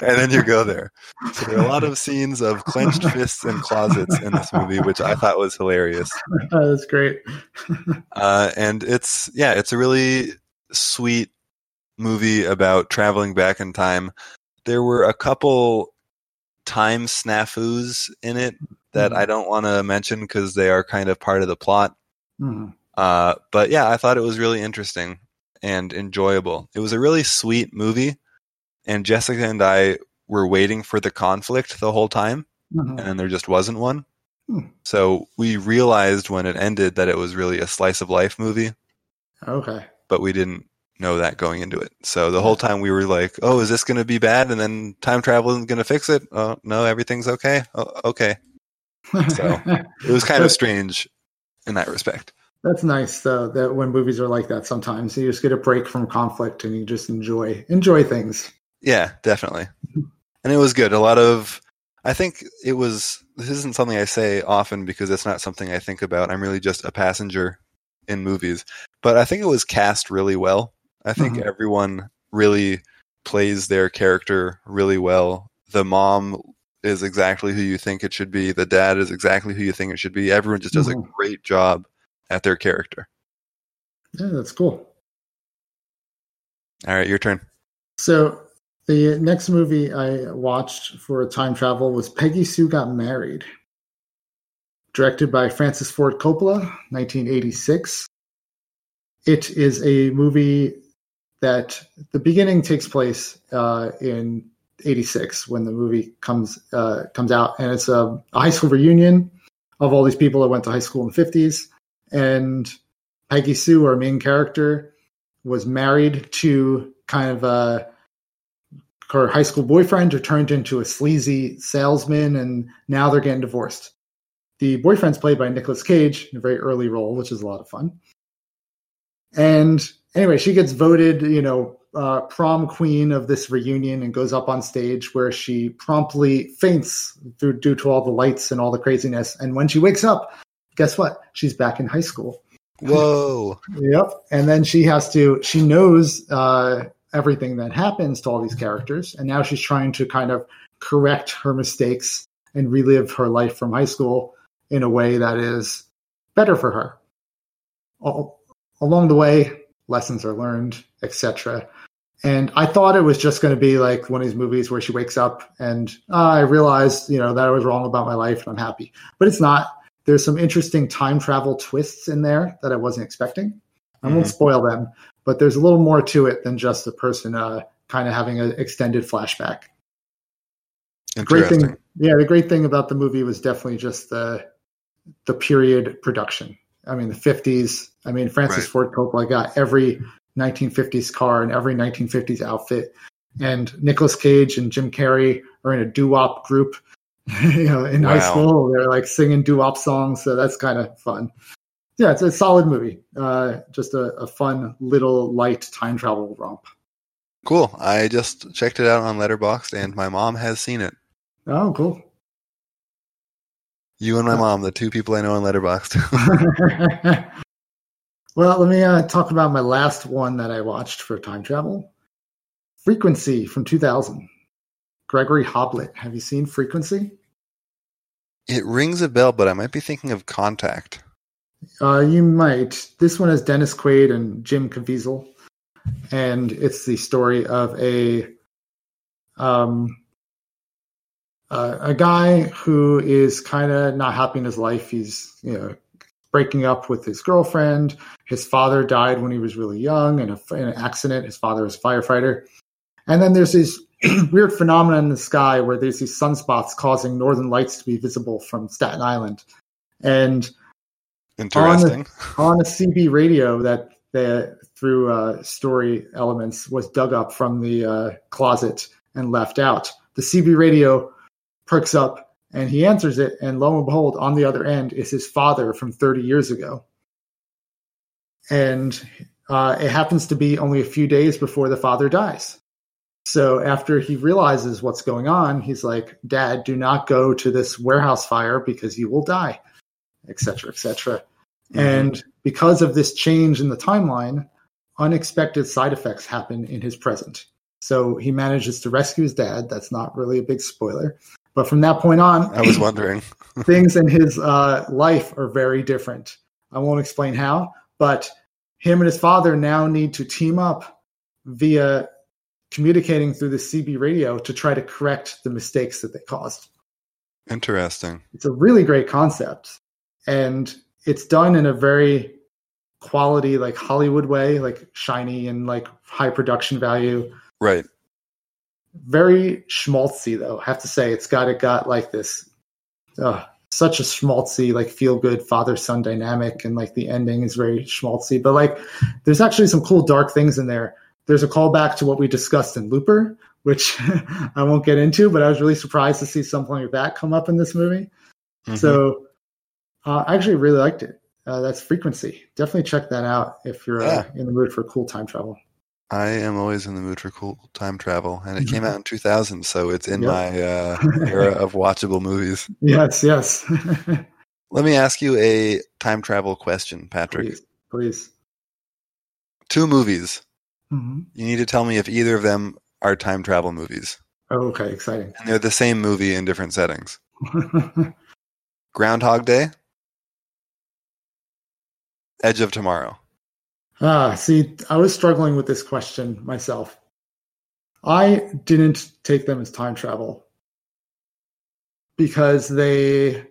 then you go there. So there are a lot of scenes of clenched fists and closets in this movie, which I thought was hilarious. That's great. uh, and it's yeah, it's a really sweet movie about traveling back in time. There were a couple time snafus in it that mm-hmm. I don't want to mention because they are kind of part of the plot. Mm-hmm. Uh, but yeah, I thought it was really interesting and enjoyable. It was a really sweet movie, and Jessica and I were waiting for the conflict the whole time, mm-hmm. and there just wasn't one. Mm. So we realized when it ended that it was really a slice of life movie. Okay. But we didn't know that going into it. So the whole time we were like, "Oh, is this going to be bad?" And then time travel isn't going to fix it. Oh no, everything's okay. Oh, okay. So it was kind of strange in that respect. That's nice though. That when movies are like that, sometimes you just get a break from conflict and you just enjoy enjoy things. Yeah, definitely. and it was good. A lot of, I think it was. This isn't something I say often because it's not something I think about. I'm really just a passenger in movies, but I think it was cast really well I think mm-hmm. everyone really plays their character really well. The mom is exactly who you think it should be. The dad is exactly who you think it should be. Everyone just does mm-hmm. a great job at their character. Yeah, that's cool. All right, your turn. So the next movie I watched for time travel was Peggy Sue Got Married, directed by Francis Ford Coppola, 1986. It is a movie that the beginning takes place uh, in '86 when the movie comes uh, comes out, and it's a, a, high school reunion of all these people that went to high school in the '50s. And Peggy Sue, our main character, was married to kind of a her high school boyfriend, who turned into a sleazy salesman, and now they're getting divorced. The boyfriend's played by Nicolas Cage in a very early role, which is a lot of fun. And anyway, she gets voted, you know, uh, prom queen of this reunion and goes up on stage where she promptly faints through, due to all the lights and all the craziness. And when she wakes up, guess what? She's back in high school. Whoa. yep. And then she has to, she knows uh, everything that happens to all these characters. And now she's trying to kind of correct her mistakes and relive her life from high school in a way that is better for her. All, along the way, lessons are learned, etc. And I thought it was just going to be like one of these movies where she wakes up and oh, I realized, you know, that I was wrong about my life and I'm happy. But it's not. There's some interesting time travel twists in there that I wasn't expecting. I mm-hmm. won't spoil them, but there's a little more to it than just a person uh, kind of having an extended flashback. Great thing, yeah, the great thing about the movie was definitely just the the period production. I mean, the 50s. I mean, Francis right. Ford Coppola got every 1950s car and every 1950s outfit. And Nicolas Cage and Jim Carrey are in a doo-wop group. you know, in wow. high school, they're like singing doo-wop songs, so that's kind of fun. Yeah, it's a solid movie. Uh, just a, a fun little light time travel romp. Cool. I just checked it out on Letterboxd, and my mom has seen it. Oh, cool. You and my mom, the two people I know on Letterboxd. well, let me uh, talk about my last one that I watched for time travel. Frequency from 2000. Gregory Hoblit. Have you seen Frequency? it rings a bell, but I might be thinking of Contact. Uh, you might. This one is Dennis Quaid and Jim Caviezel, and it's the story of a um uh, a guy who is kind of not happy in his life. He's you know breaking up with his girlfriend. His father died when he was really young in, a, in an accident. His father was a firefighter, and then there's these weird phenomenon in the sky where there's these sunspots causing northern lights to be visible from Staten Island, and Interesting. On, on a CB radio that the through uh, story elements was dug up from the uh, closet and left out. The CB radio perks up and he answers it, and lo and behold, on the other end is his father from 30 years ago. And uh, it happens to be only a few days before the father dies. So after he realizes what's going on, he's like, "Dad, do not go to this warehouse fire because you will die." etc., etc. Mm-hmm. And because of this change in the timeline, unexpected side effects happen in his present. So he manages to rescue his dad. That's not really a big spoiler. But from that point on, I was wondering. things in his uh, life are very different. I won't explain how, but him and his father now need to team up via communicating through the CB radio to try to correct the mistakes that they caused. Interesting. It's a really great concept and it's done in a very quality like hollywood way like shiny and like high production value right very schmaltzy though I have to say it's got it got like this uh, such a schmaltzy like feel good father son dynamic and like the ending is very schmaltzy but like there's actually some cool dark things in there there's a callback to what we discussed in looper which i won't get into but i was really surprised to see something like that come up in this movie mm-hmm. so uh, I actually really liked it. Uh, that's Frequency. Definitely check that out if you're uh, yeah. in the mood for cool time travel. I am always in the mood for cool time travel, and it came out in 2000, so it's in yep. my uh, era of watchable movies. Yes, yes. Let me ask you a time travel question, Patrick. Please. please. Two movies. Mm-hmm. You need to tell me if either of them are time travel movies. Oh, okay, exciting. And they're the same movie in different settings. Groundhog Day Edge of Tomorrow? Ah, see, I was struggling with this question myself. I didn't take them as time travel because they.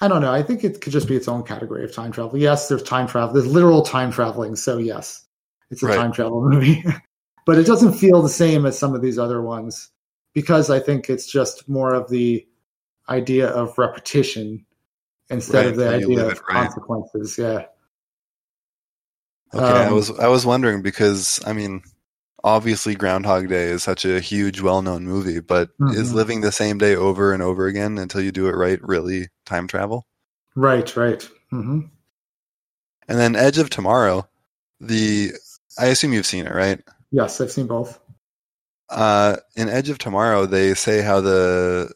I don't know. I think it could just be its own category of time travel. Yes, there's time travel. There's literal time traveling. So, yes, it's a right. time travel movie. but it doesn't feel the same as some of these other ones because I think it's just more of the idea of repetition instead right, of the idea of consequences. Yeah. Okay, um, I was I was wondering because I mean, obviously Groundhog Day is such a huge, well-known movie, but mm-hmm. is living the same day over and over again until you do it right really time travel? Right, right. Mm-hmm. And then Edge of Tomorrow, the I assume you've seen it, right? Yes, I've seen both. Uh, in Edge of Tomorrow, they say how the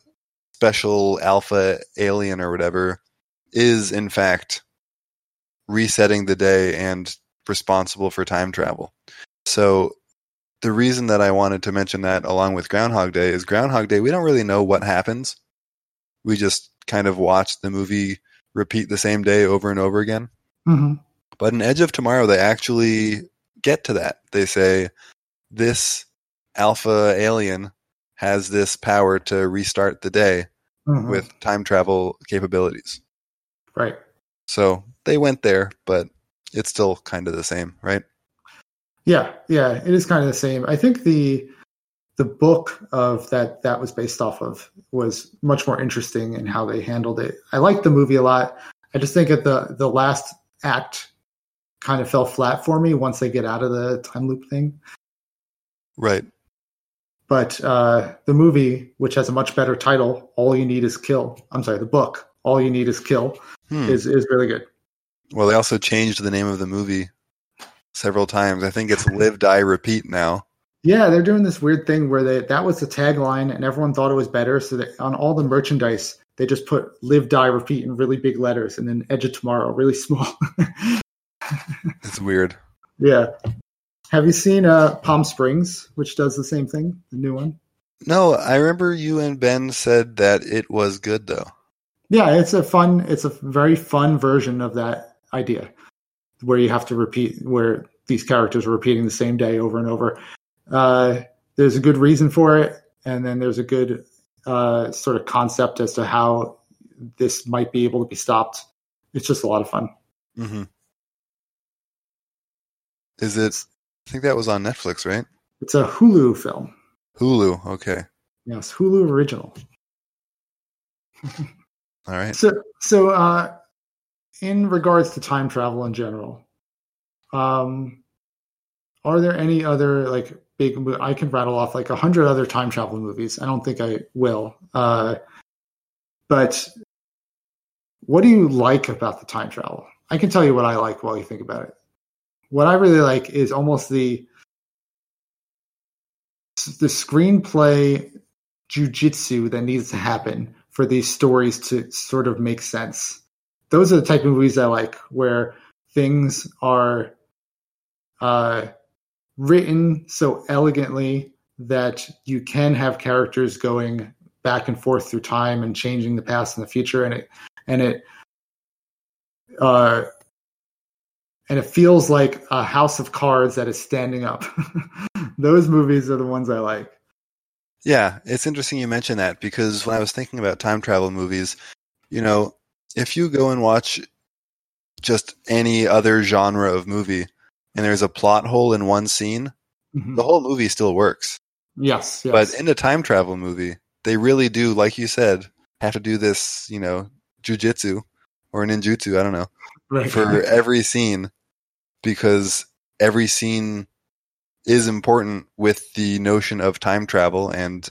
special alpha alien or whatever is in fact resetting the day and responsible for time travel. So the reason that I wanted to mention that along with Groundhog Day is Groundhog Day, we don't really know what happens. We just kind of watch the movie repeat the same day over and over again. Mm-hmm. But in Edge of Tomorrow, they actually get to that. They say, this alpha alien has this power to restart the day mm-hmm. with time travel capabilities. Right. So they went there, but it's still kind of the same, right? Yeah, yeah, it is kind of the same. I think the the book of that that was based off of was much more interesting in how they handled it. I liked the movie a lot. I just think that the the last act kind of fell flat for me once they get out of the time loop thing. Right. But uh, the movie, which has a much better title, "All You Need Is Kill." I'm sorry, the book, "All You Need Is Kill," hmm. is is really good. Well, they also changed the name of the movie several times. I think it's Live Die Repeat now. Yeah, they're doing this weird thing where they that was the tagline and everyone thought it was better. So that on all the merchandise, they just put live, die, repeat in really big letters and then edge of tomorrow really small. It's weird. yeah. Have you seen uh, Palm Springs, which does the same thing, the new one? No, I remember you and Ben said that it was good though. Yeah, it's a fun, it's a very fun version of that idea where you have to repeat, where these characters are repeating the same day over and over. Uh, there's a good reason for it, and then there's a good uh, sort of concept as to how this might be able to be stopped. It's just a lot of fun. hmm Is it? I think that was on Netflix, right? It's a Hulu film. Hulu. Okay. Yes, Hulu original. All right. So, so uh, in regards to time travel in general, um, are there any other like big? I can rattle off like a hundred other time travel movies. I don't think I will. Uh, but what do you like about the time travel? I can tell you what I like while you think about it. What I really like is almost the the screenplay jujitsu that needs to happen for these stories to sort of make sense. Those are the type of movies I like, where things are uh, written so elegantly that you can have characters going back and forth through time and changing the past and the future, and it and it uh, and it feels like a house of cards that is standing up. Those movies are the ones I like. Yeah, it's interesting you mention that because when I was thinking about time travel movies, you know, if you go and watch just any other genre of movie and there's a plot hole in one scene, Mhm. the whole movie still works. Yes, yes. But in a time travel movie, they really do, like you said, have to do this, you know, jujitsu or ninjutsu, I don't know, right. for every scene because every scene is important with the notion of time travel. And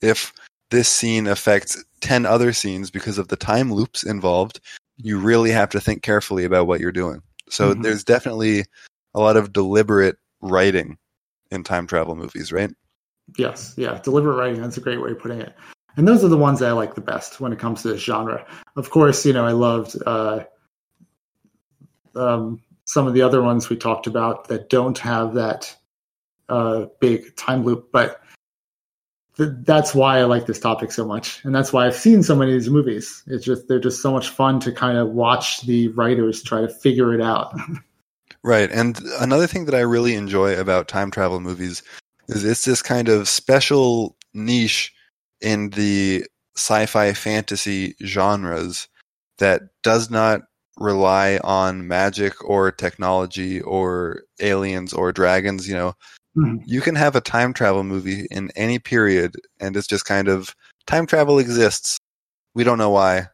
if this scene affects 10 other scenes because of the time loops involved, you really have to think carefully about what you're doing. So Mhm. there's definitely a lot of deliberate writing in time travel movies, right? Yes, yeah, deliberate writing. That's a great way of putting it. And those are the ones that I like the best when it comes to this genre. Of course, you know I loved uh, um, some of the other ones we talked about that don't have that uh, big time loop, but th- that's why I like this topic so much, and that's why I've seen so many of these movies. It's just they're just so much fun to kind of watch the writers try to figure it out. Right. And another thing that I really enjoy about time travel movies is it's this kind of special niche in the sci-fi fantasy genres that does not rely on magic or technology or aliens or dragons, you know. Mhm. You can have a time travel movie in any period and it's just kind of time travel exists. We don't know why.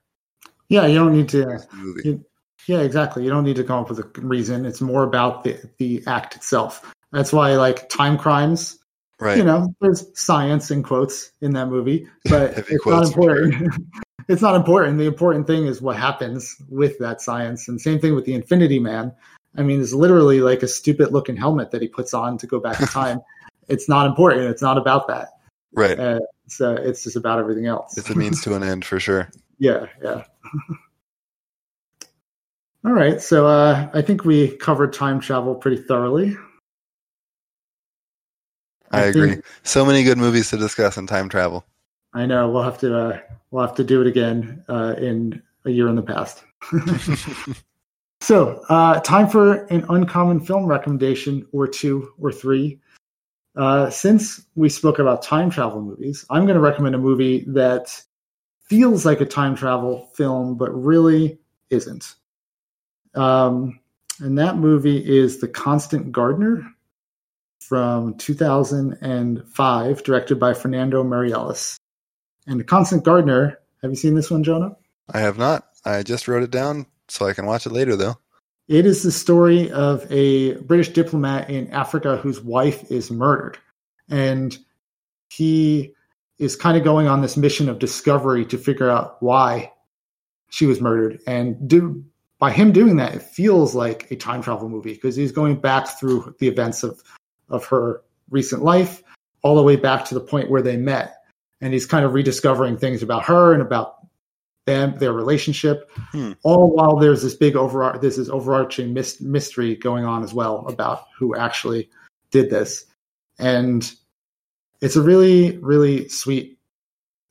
yeah, you don't need to. The. Yeah, exactly. You don't need to come up with a reason. It's more about the the act itself. That's why like time crimes. Right. You know, there's science in quotes in that movie, but it's not important. it's not important. The important thing is what happens with that science. And same thing with the Infinity Man. I mean, it's literally like a stupid looking helmet that he puts on to go back in time. it's not important. It's not about that. right. Uh, so it's just about everything else. It's a means to an end for sure. Yeah, yeah. All right, so uh, I think we covered time travel pretty thoroughly. I, I agree. think- So many good movies to discuss in time travel. I know we'll have to uh, we'll have to do it again uh, in a year in the past. So, uh, time for an uncommon film recommendation or two or three. Uh, since we spoke about time travel movies, I'm going to recommend a movie that feels like a time travel film, but really isn't. Um, and that movie is The Constant Gardener from 2005, directed by Fernando Meirelles. And The Constant Gardener, have you seen this one, Jonah? I have not. I just wrote it down so I can watch it later, though. It is the story of a British diplomat in Africa whose wife is murdered. And he is kind of going on this mission of discovery to figure out why she was murdered. And do, by him doing that, it feels like a time travel movie because he's going back through the events of, of her recent life, all the way back to the point where they met. And he's kind of rediscovering things about her and about them, their relationship, Hmm. all while there's this big over this is overarching mys- mystery going on as well about who actually did this. And it's a really, really sweet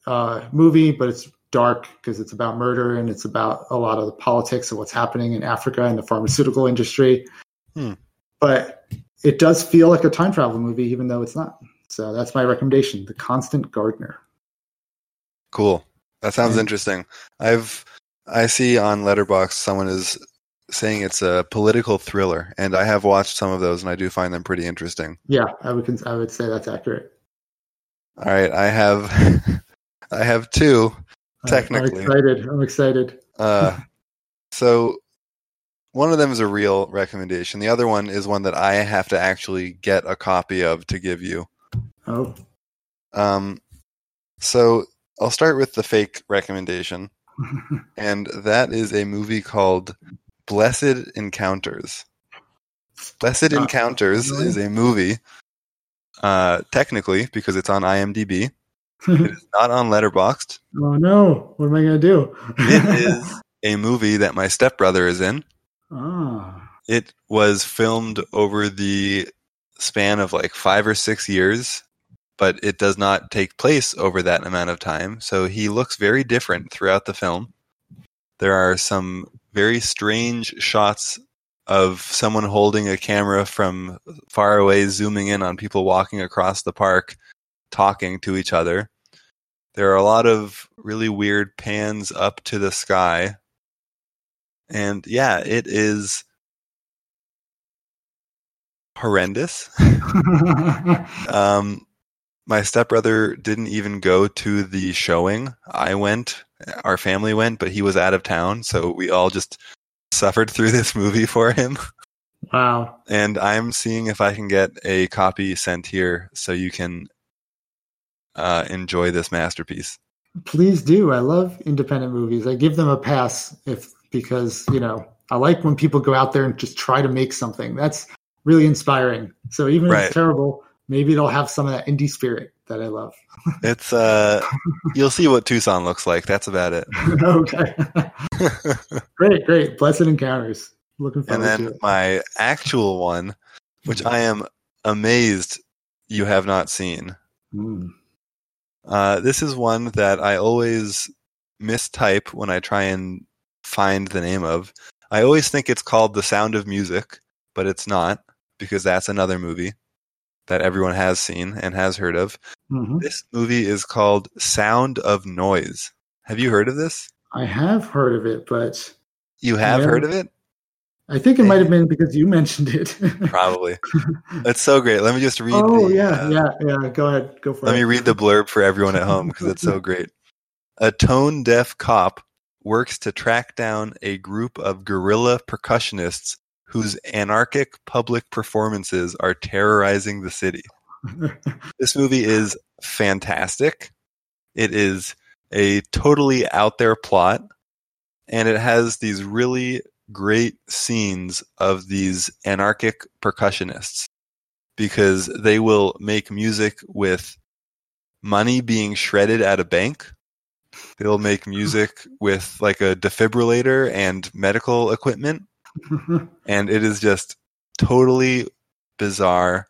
uh, movie, but it's dark because it's about murder and it's about a lot of the politics of what's happening in Africa and the pharmaceutical industry. Hmm. But it does feel like a time travel movie, even though it's not. So that's my recommendation: The Constant Gardener. Cool. That sounds Yeah. interesting. I've I see on Letterboxd someone is saying it's a political thriller, and I have watched some of those, and I do find them pretty interesting. Yeah, I would I would say that's accurate. All right, I have I have two. Technically. I'm excited. I'm excited. Uh, so one of them is a real recommendation. The other one is one that I have to actually get a copy of to give you. Oh, Um, so I'll start with the fake recommendation, and that is a movie called Blessed Encounters. Blessed Uh, Encounters really? is a movie, uh, technically because it's on IMDb. It is not on Letterboxd. oh no! What am I gonna do? It is a movie that my stepbrother is in. ah, It was filmed over the span of like five or six years, but it does not take place over that amount of time. So he looks very different throughout the film. There are some very strange shots of someone holding a camera from far away, zooming in on people walking across the park, talking to each other. There are a lot of really weird pans up to the sky. And yeah, it is horrendous. Um, my stepbrother didn't even go to the showing. I went, our family went, but he was out of town, so we all just suffered through this movie for him. wow. And I'm seeing if I can get a copy sent here so you can uh, enjoy this masterpiece. Please do. I love independent movies. I give them a pass if because you know I like when people go out there and just try to make something. That's really inspiring. So even if it's terrible, maybe it'll have some of that indie spirit that I love. It's uh, you'll see what Tucson looks like. That's about it. okay. great, great. Blessed encounters. Looking forward to. And then my actual one, which I am amazed you have not seen. Mm. Uh, this is one that I always mistype when I try and find the name of. I always think it's called The Sound of Music, but it's not because that's another movie that everyone has seen and has heard of. Mhm. This movie is called Sound of Noise. Have you heard of this? I have heard of it, but You have Yeah. heard of it? I think it might have been because you mentioned it. Probably. It's so great. Let me just read oh the, yeah, uh, yeah, yeah. Go ahead, go for Let it. Let me read the blurb for everyone at home because it's so great. A tone deaf cop works to track down a group of guerrilla percussionists whose anarchic public performances are terrorizing the city. This movie is fantastic. It is a totally out there plot, and it has these really great scenes of these anarchic percussionists because they will make music with money being shredded at a bank. They'll make music with like a defibrillator and medical equipment, and it is just totally bizarre.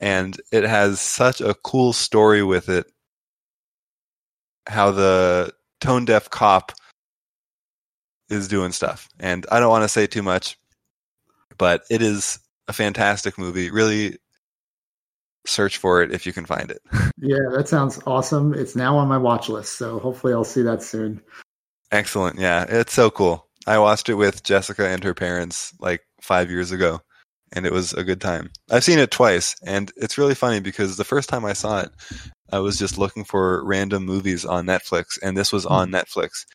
And it has such a cool story with it. How the tone deaf cop is doing stuff. And I don't want to say too much, but it is a fantastic movie. Really search for it if you can find it. yeah, that sounds awesome. It's now on my watch list, so hopefully I'll see that soon. Excellent. Yeah, it's so cool. I watched it with Jessica and her parents like five years ago, and it was a good time. I've seen it twice, and it's really funny because the first time I saw it, I was just looking for random movies on Netflix, and this was on hmm. Netflix.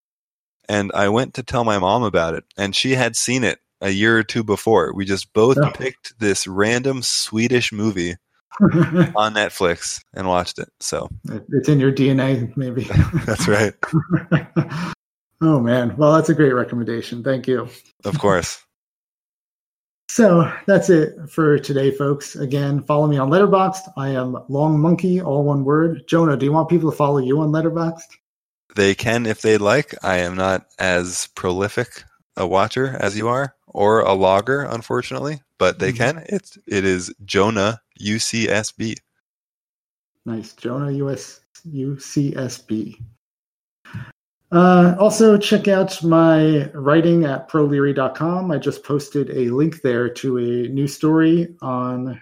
And I went to tell my mom about it, and she had seen it a year or two before. We just both Oh. picked this random Swedish movie on Netflix and watched it. So it's in your DNA, maybe. that's right. oh man, well that's a great recommendation. Thank you. Of course. So that's it for today, folks. Again, follow me on Letterboxd. I am Long Monkey, all one word. Jonah, do you want people to follow you on Letterboxd? They can if they'd like. I am not as prolific a watcher as you are, or a logger, unfortunately, but they Mhm. can. It's it is Jonah UCSB. Nice. Jonah US UCSB. Uh, also, check out my writing at proleary.com. I just posted a link there to a new story on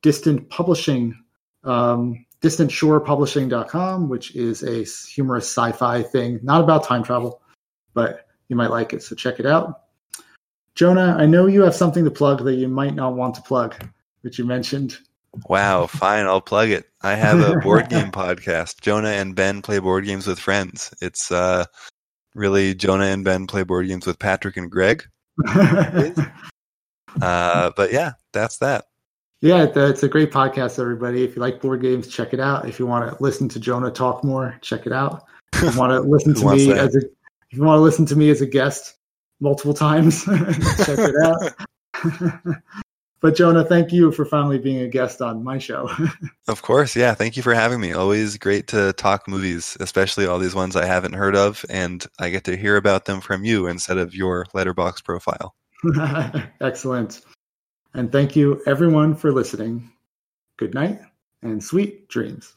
distant publishing, um, distantshorepublishing.com, which is a humorous sci fi thing, not about time travel, but you might like it. So check it out. Jonah, I know you have something to plug that you might not want to plug, which you mentioned. Wow, fine, I'll plug it. I have a board game podcast. Jonah and Ben play board games with friends. It's uh really Jonah and Ben play board games with Patrick and Greg. Uh but yeah, that's that. Yeah, it- it's a great podcast, everybody. If you like board games, check it out. If you want to listen to Jonah talk more, check it out. If you want to listen to me that? as a if you want to listen to me as a guest multiple times, check it out. But Jonah, thank you for finally being a guest on my show. Of course, yeah. Thank you for having me. Always great to talk movies, especially all these ones I haven't heard of, and I get to hear about them from you instead of your Letterboxd profile. Excellent. And thank you everyone for listening. Good night and sweet dreams.